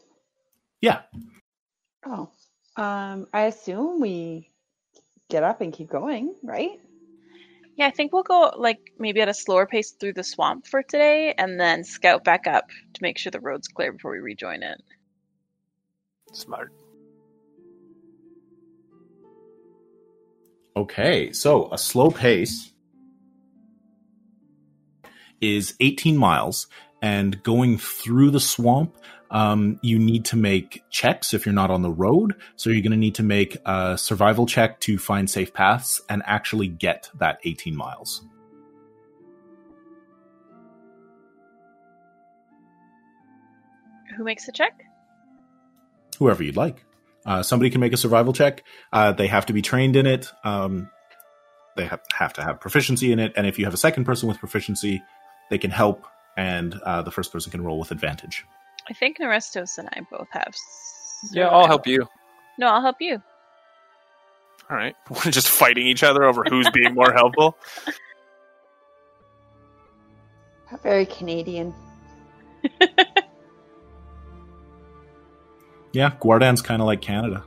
Yeah. Oh. Um, I assume we get up and keep going, right? Yeah, I think we'll go like maybe at a slower pace through the swamp for today, and then scout back up to make sure the road's clear before we rejoin it. Smart. Okay, so a slow pace is 18 miles, and going through the swamp, um, you need to make checks if you're not on the road. So you're going to need to make a survival check to find safe paths and actually get that 18 miles. Who makes the check? Whoever you'd like. Uh, somebody can make a survival check. Uh, they have to be trained in it. Um, they have, have to have proficiency in it. And if you have a second person with proficiency, they can help, and uh, the first person can roll with advantage. I think Nerestos and I both have. Yeah, I'll help you. No, I'll help you. All right. We're just fighting each other over who's being more helpful. Very Canadian. Yeah, Guardan's kind of like Canada.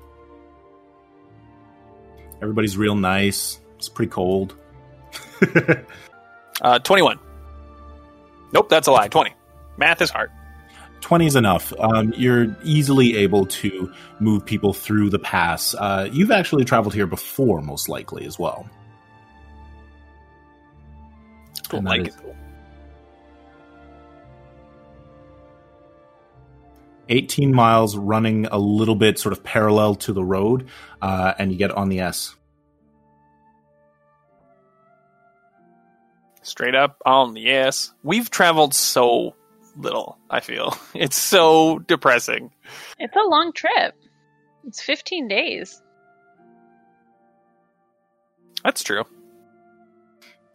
Everybody's real nice. It's pretty cold. Uh, 21. Nope, that's a lie. 20. Math is hard. 20 is enough. Um, you're easily able to move people through the pass. Uh, you've actually traveled here before, most likely, as well. Like is- it. 18 miles running a little bit sort of parallel to the road, uh, and you get on the S. Straight up on the S. We've traveled so little, I feel. It's so depressing. It's a long trip. It's 15 days. That's true.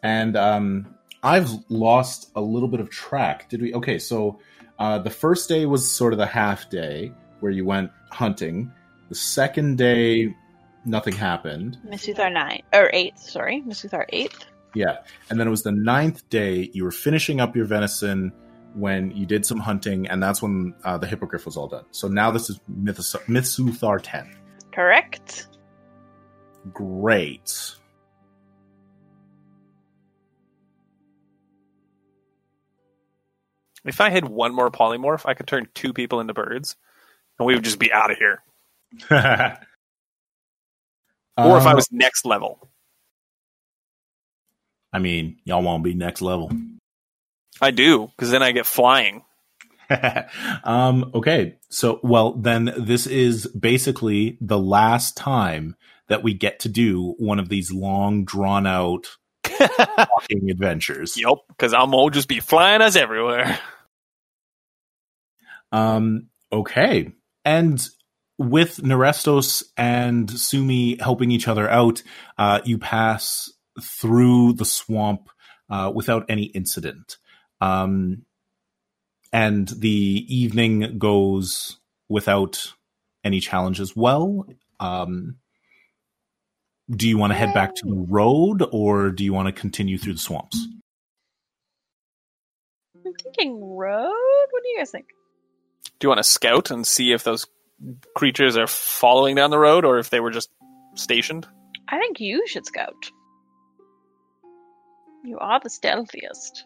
And um, I've lost a little bit of track. Did we? Okay, so uh, the first day was sort of the half day where you went hunting. The second day, nothing happened. Misuthar 9. Or 8, sorry. Misuthar 8th. Yeah. And then it was the ninth day. You were finishing up your venison when you did some hunting, and that's when uh, the hippogriff was all done. So now this is Mythos- Misuthar 10. Correct. Great. If I had one more polymorph, I could turn two people into birds, and we would just be out of here. Or if I Um, was next level. I mean, y'all won't be next level. I do, because then I get flying. um, okay, so well, then this is basically the last time that we get to do one of these long, drawn out walking adventures. Yep, because I'm gonna just be flying us everywhere. Um, okay, and with Nerestos and Sumi helping each other out, uh, you pass through the swamp uh, without any incident. Um, and the evening goes without any challenge as well. Um, do you want to head back to the road or do you want to continue through the swamps? I'm thinking road? What do you guys think? Do you want to scout and see if those creatures are following down the road or if they were just stationed? I think you should scout. You are the stealthiest.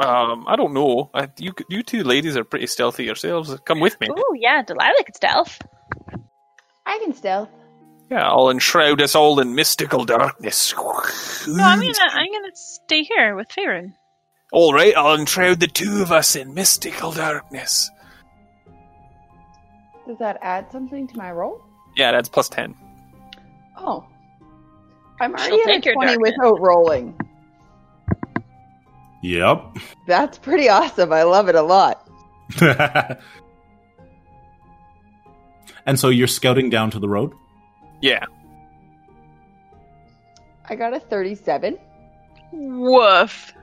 Um, I don't know. I, you you two ladies are pretty stealthy yourselves. Come with me. Oh yeah, Delilah could stealth. I can stealth. Yeah, I'll enshroud us all in mystical darkness. No, I'm gonna I'm gonna stay here with Farron. All right, I'll enshroud the two of us in mystical darkness. Does that add something to my roll? Yeah, that's plus ten. Oh. I'm She'll already at take a 20 darkness. without rolling. Yep. That's pretty awesome. I love it a lot. and so you're scouting down to the road? Yeah, I got a 37. Woof.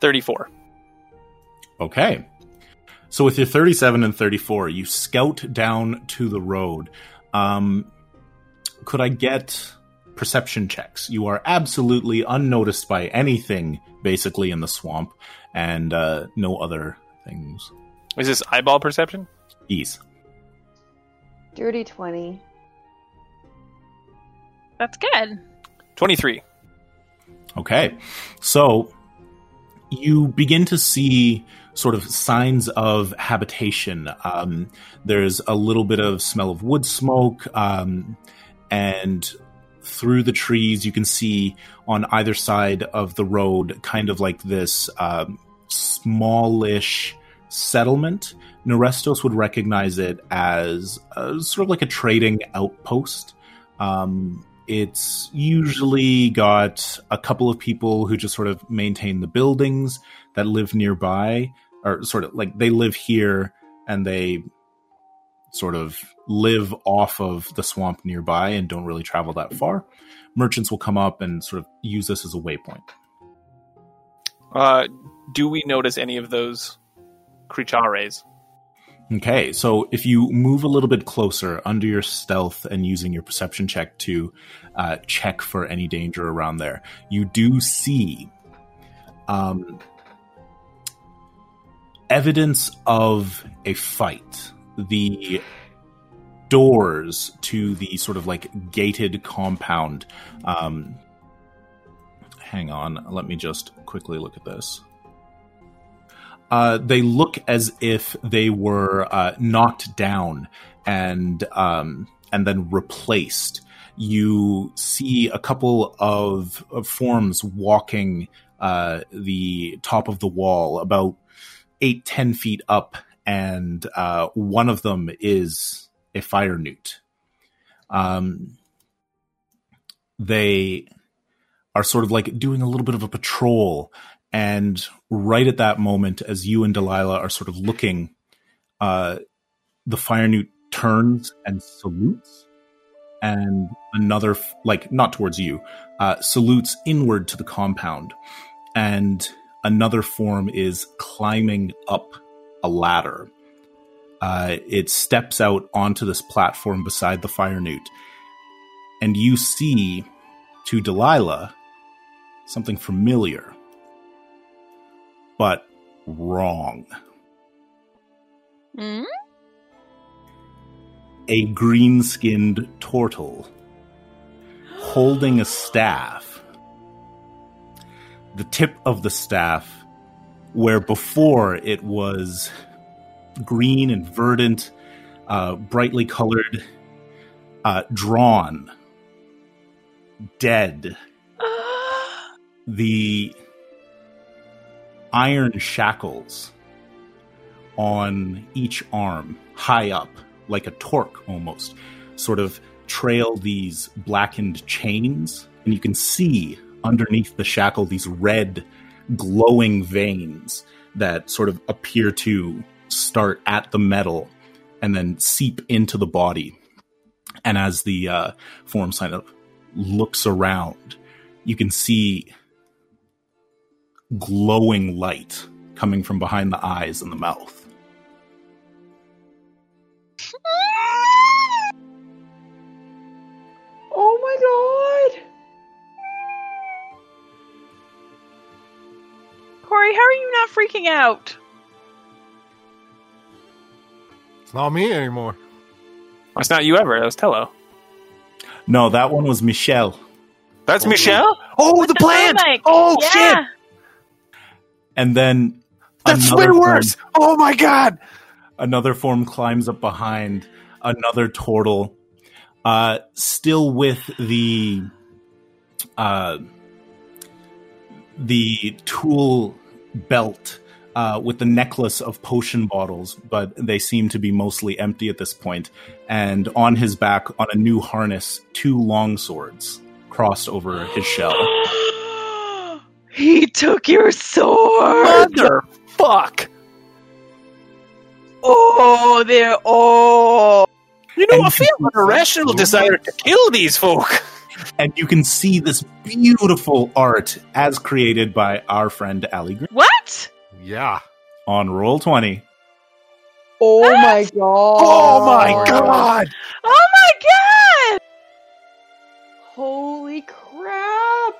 thirty-four. Okay. So with your 37 and 34, you scout down to the road. Um, could I get perception checks? You are absolutely unnoticed by anything, basically, in the swamp, and uh, no other things. Is this eyeball perception? Ease. Dirty 20. That's good. Twenty-three. Okay. So you begin to see sort of signs of habitation. Um, there's a little bit of smell of wood smoke, um, and through the trees, you can see on either side of the road kind of like this um, smallish settlement. Nerestos would recognize it as uh, sort of like a trading outpost. Um, it's usually got a couple of people who just sort of maintain the buildings that live nearby, or sort of like they live here and they sort of live off of the swamp nearby and don't really travel that far. Merchants will come up and sort of use this as a waypoint. Uh, do we notice any of those creatures? Okay, so if you move a little bit closer under your stealth and using your perception check to uh, check for any danger around there, you do see um, evidence of a fight. The doors to the sort of like gated compound. Um, hang on, let me just quickly look at this. Uh, they look as if they were uh, knocked down and um, and then replaced. You see a couple of, of forms walking uh, the top of the wall, about eight ten feet up, and uh, one of them is a fire newt. Um, they are sort of like doing a little bit of a patrol and right at that moment, as you and Delilah are sort of looking, uh, the fire newt turns and salutes, and another, like not towards you, uh, salutes inward to the compound, and another form is climbing up a ladder. Uh, it steps out onto this platform beside the fire newt, and you see, to Delilah, something familiar but wrong. Hmm? A green skinned turtle holding a staff. The tip of the staff, where before it was green and verdant, uh, brightly colored, uh, drawn, dead. the iron shackles on each arm, high up, like a torque almost, sort of trail these blackened chains. And you can see underneath the shackle these red, glowing veins that sort of appear to start at the metal and then seep into the body. And as the uh, form kind of looks around, you can see glowing light coming from behind the eyes and the mouth. Oh my god! Corey, how are you not freaking out? It's not me anymore. That's not you ever. That was Tello. No, that one was Michelle. That's Michelle. Oh, the plant. Stomach. Oh yeah. shit. And then That's another way form- worse. Oh my god. another form climbs up behind another turtle, uh, still with the uh, the tool belt uh, with the necklace of potion bottles, but they seem to be mostly empty at this point. And on his back, on a new harness, two long swords crossed over his shell. he took your sword. Mother fuck. Oh, they're oh. You know, And I feel you- an irrational desire to kill these folk. And you can see this beautiful art as created by our friend Ali Green What? Yeah. on Roll Twenty. Oh What? my oh god! Oh my god. Oh my god! Holy crap!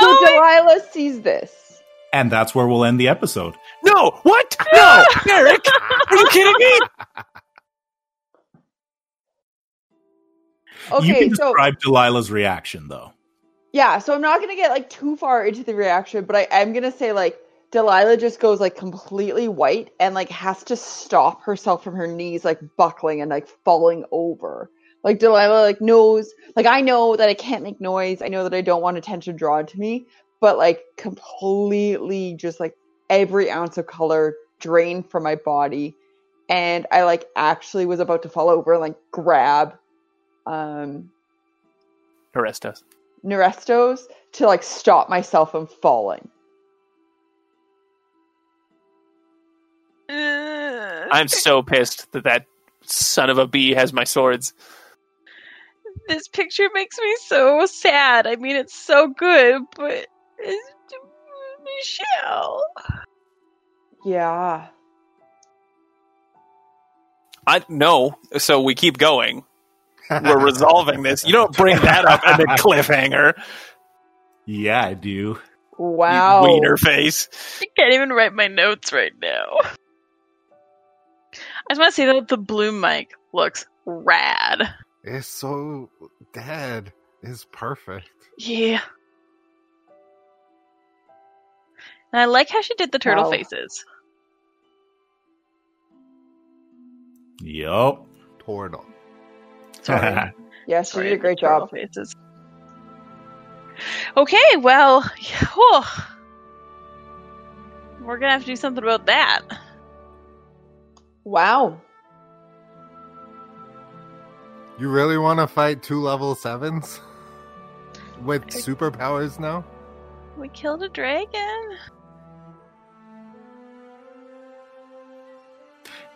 So Oh my- Delilah sees this. And that's where we'll end the episode. No, what? No, Eric, are you kidding me? you Okay, can so describe Delilah's reaction, though. Yeah, so I'm not gonna get like too far into the reaction, but I am gonna say like Delilah just goes like completely white and like has to stop herself from her knees like buckling and like falling over. Like Delilah like knows like I know that I can't make noise. I know that I don't want attention drawn to me, but like completely just like every ounce of color drained from my body. And I like actually was about to fall over and like grab um Arestos. Nerestos to like stop myself from falling. I'm so pissed that that son of a bee has my swords. this picture makes me so sad. I mean, it's so good, but it's Michelle. Yeah. I no, so we keep going. We're resolving this. You don't bring that up in the cliffhanger. Yeah, I do. Wow. You wiener face. I can't even write my notes right now. I just want to say that the blue mic looks rad. It's so dead. Is perfect. Yeah. And I like how she did the turtle Wow. faces. Yup. Turtle. Sorry. Yeah, she Sorry, did a great job. Faces. Okay, well, whew. we're gonna have to do something about that. Wow. You really want to fight two level sevens with superpowers now? We killed a dragon.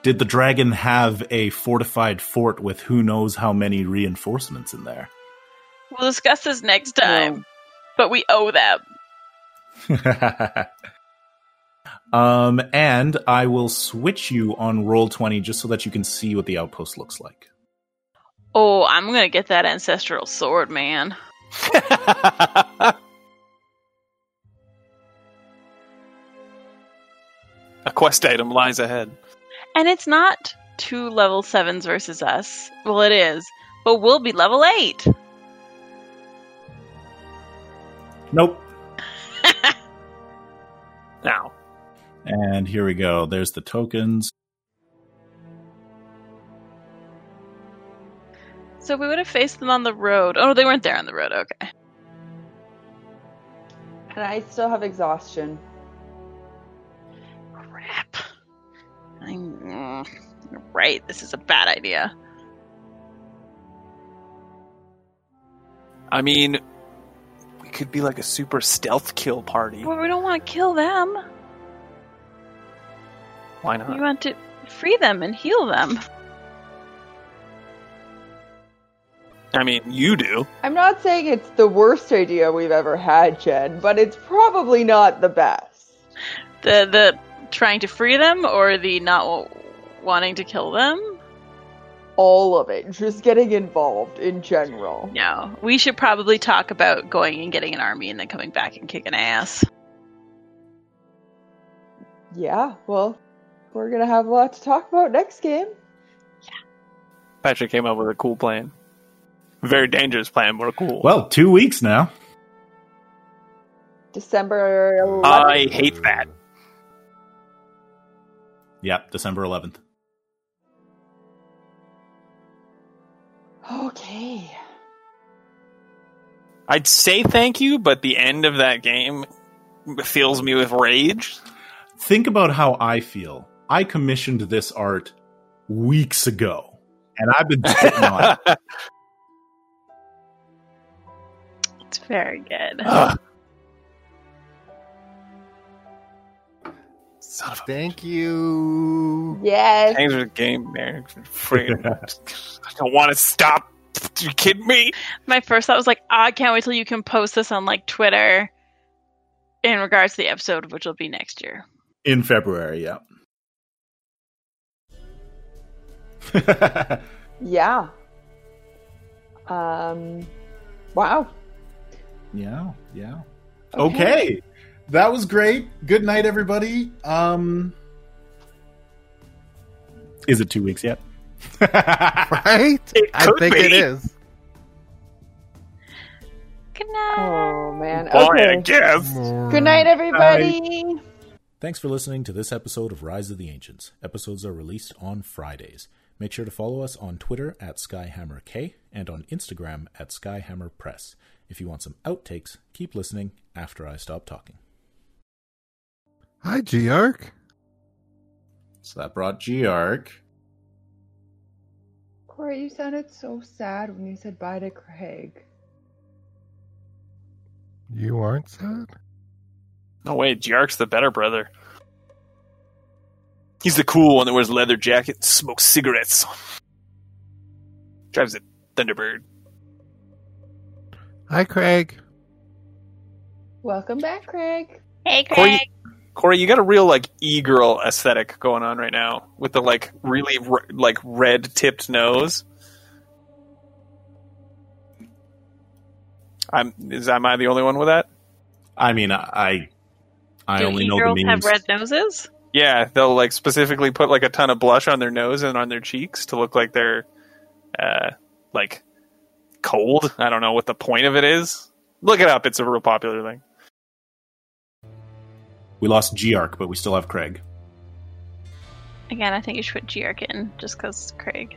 Did the dragon have a fortified fort with who knows how many reinforcements in there? We'll discuss this next time, but we owe them. um, and I will switch you on Roll20 just so that you can see what the outpost looks like. Oh, I'm gonna get that ancestral sword, man. A quest item lies ahead. And it's not two level sevens versus us. Well, it is, but we'll be level eight. Nope. Now, And here we go. There's the tokens. So we would have faced them on the road. Oh, they weren't there on the road. Okay. And I still have exhaustion. Crap. I'm you're right. This is a bad idea. I mean, we could be like a super stealth kill party. Well, we don't want to kill them. Why not? We want to free them and heal them. I mean, you do. I'm not saying it's the worst idea we've ever had, Jen, but it's probably not the best. The the trying to free them or the not w- wanting to kill them. All of it. Just getting involved in general. No, we should probably talk about going and getting an army and then coming back and kicking ass. Yeah, well, we're gonna have a lot to talk about next game. Yeah. Patrick came up with a cool plan. Very dangerous plan, but cool. Well, two weeks now. December 11th. I hate that. Yep, December 11th. Okay. I'd say thank you, but the end of that game fills me with rage. Think about how I feel. I commissioned this art weeks ago, and I've been sitting on it. It's very good. Ugh. Son of a Thank you. Yes. change the game, man. Friggin' I don't want to stop. you kidding me? My first thought was like, "Ah, I can't wait till you can post this on like Twitter in regards to the episode, which will be next year. in February. Yeah. Yeah. Um. Wow. yeah, yeah. Okay. That was great. Good night, everybody. Um, is it two weeks yet? Right? I think be. it is. Good night. Oh man. Boy, I guess. Good night, everybody. Thanks for listening to this episode of Rise of the Ancients. Episodes are released on Fridays. Make sure to follow us on Twitter at SkyhammerK and on Instagram at SkyhammerPress. If you want some outtakes, keep listening after I stop talking. Hi, G-Arc. So that brought Geark. Corey, you sounded so sad when you said bye to Craig. You aren't sad? No way, Giark's the better brother. He's the cool one that wears leather jacket, and smokes cigarettes, drives a Thunderbird. Hi, Craig. Welcome back, Craig. Hey, Corey, Corey, you got a real like e-girl aesthetic going on right now with the like really r- like red tipped nose. I'm is am I the only one with that? I mean, I I Do only know the e-girls memes. have red noses? Yeah, they'll like specifically put like a ton of blush on their nose and on their cheeks to look like they're uh like cold. I don't know what the point of it is. Look it up, it's a real popular thing. We lost Geark, but we still have Craig. Again, I think you should put Geark in just because Craig.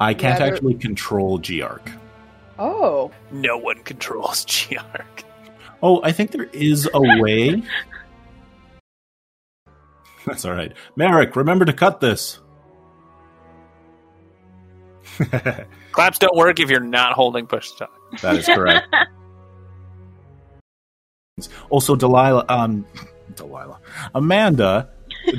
I can't Yeah, actually control Geark. Oh, No one controls Giark. Oh, I think there is a way. That's all right. Merrick, remember to cut this. Claps don't work if you're not holding push to talk. is correct. also, Delilah, um, Delilah, Amanda,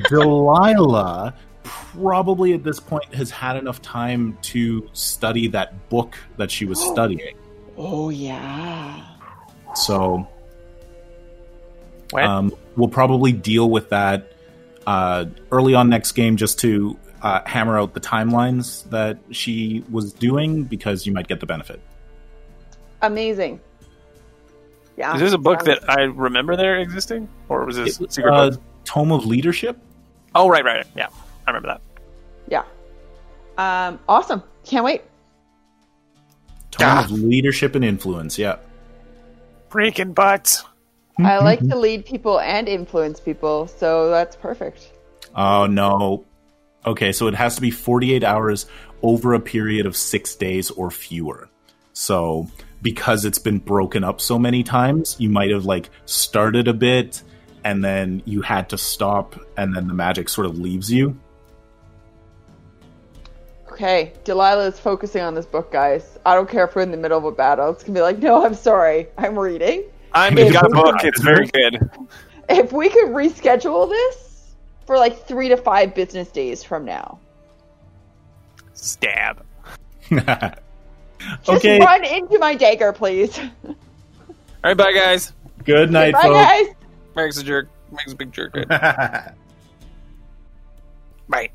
Delilah probably at this point has had enough time to study that book that she was studying. oh yeah. So What? Um, we'll probably deal with that uh, early on next game just to uh, hammer out the timelines that she was doing because you might get the benefit. Amazing. Yeah. Is this a book that I remember there existing, or was this It- secret uh, book? Tome of Leadership. Oh, right, right, yeah, I remember that. Yeah. Um. Awesome. Can't wait. Tome Ah. of Leadership and Influence. Yeah. Breaking butts. I like to lead people and influence people, so that's perfect. Oh no. Okay, so it has to be 48 hours over a period of six days or fewer. So because it's been broken up so many times, you might have like started a bit and then you had to stop and then the magic sort of leaves you. Okay, Delilah is focusing on this book, guys. I don't care if we're in the middle of a battle. It's gonna be like, no, I'm sorry, I'm reading. I Hey, mean, got a book. It's very good. If we could reschedule this for like three to five business days from now, Stab. just okay. run into my dagger, please. All right, bye, guys. Good night, Bye, folks. guys. Makes a jerk. Makes a big jerk. Bye.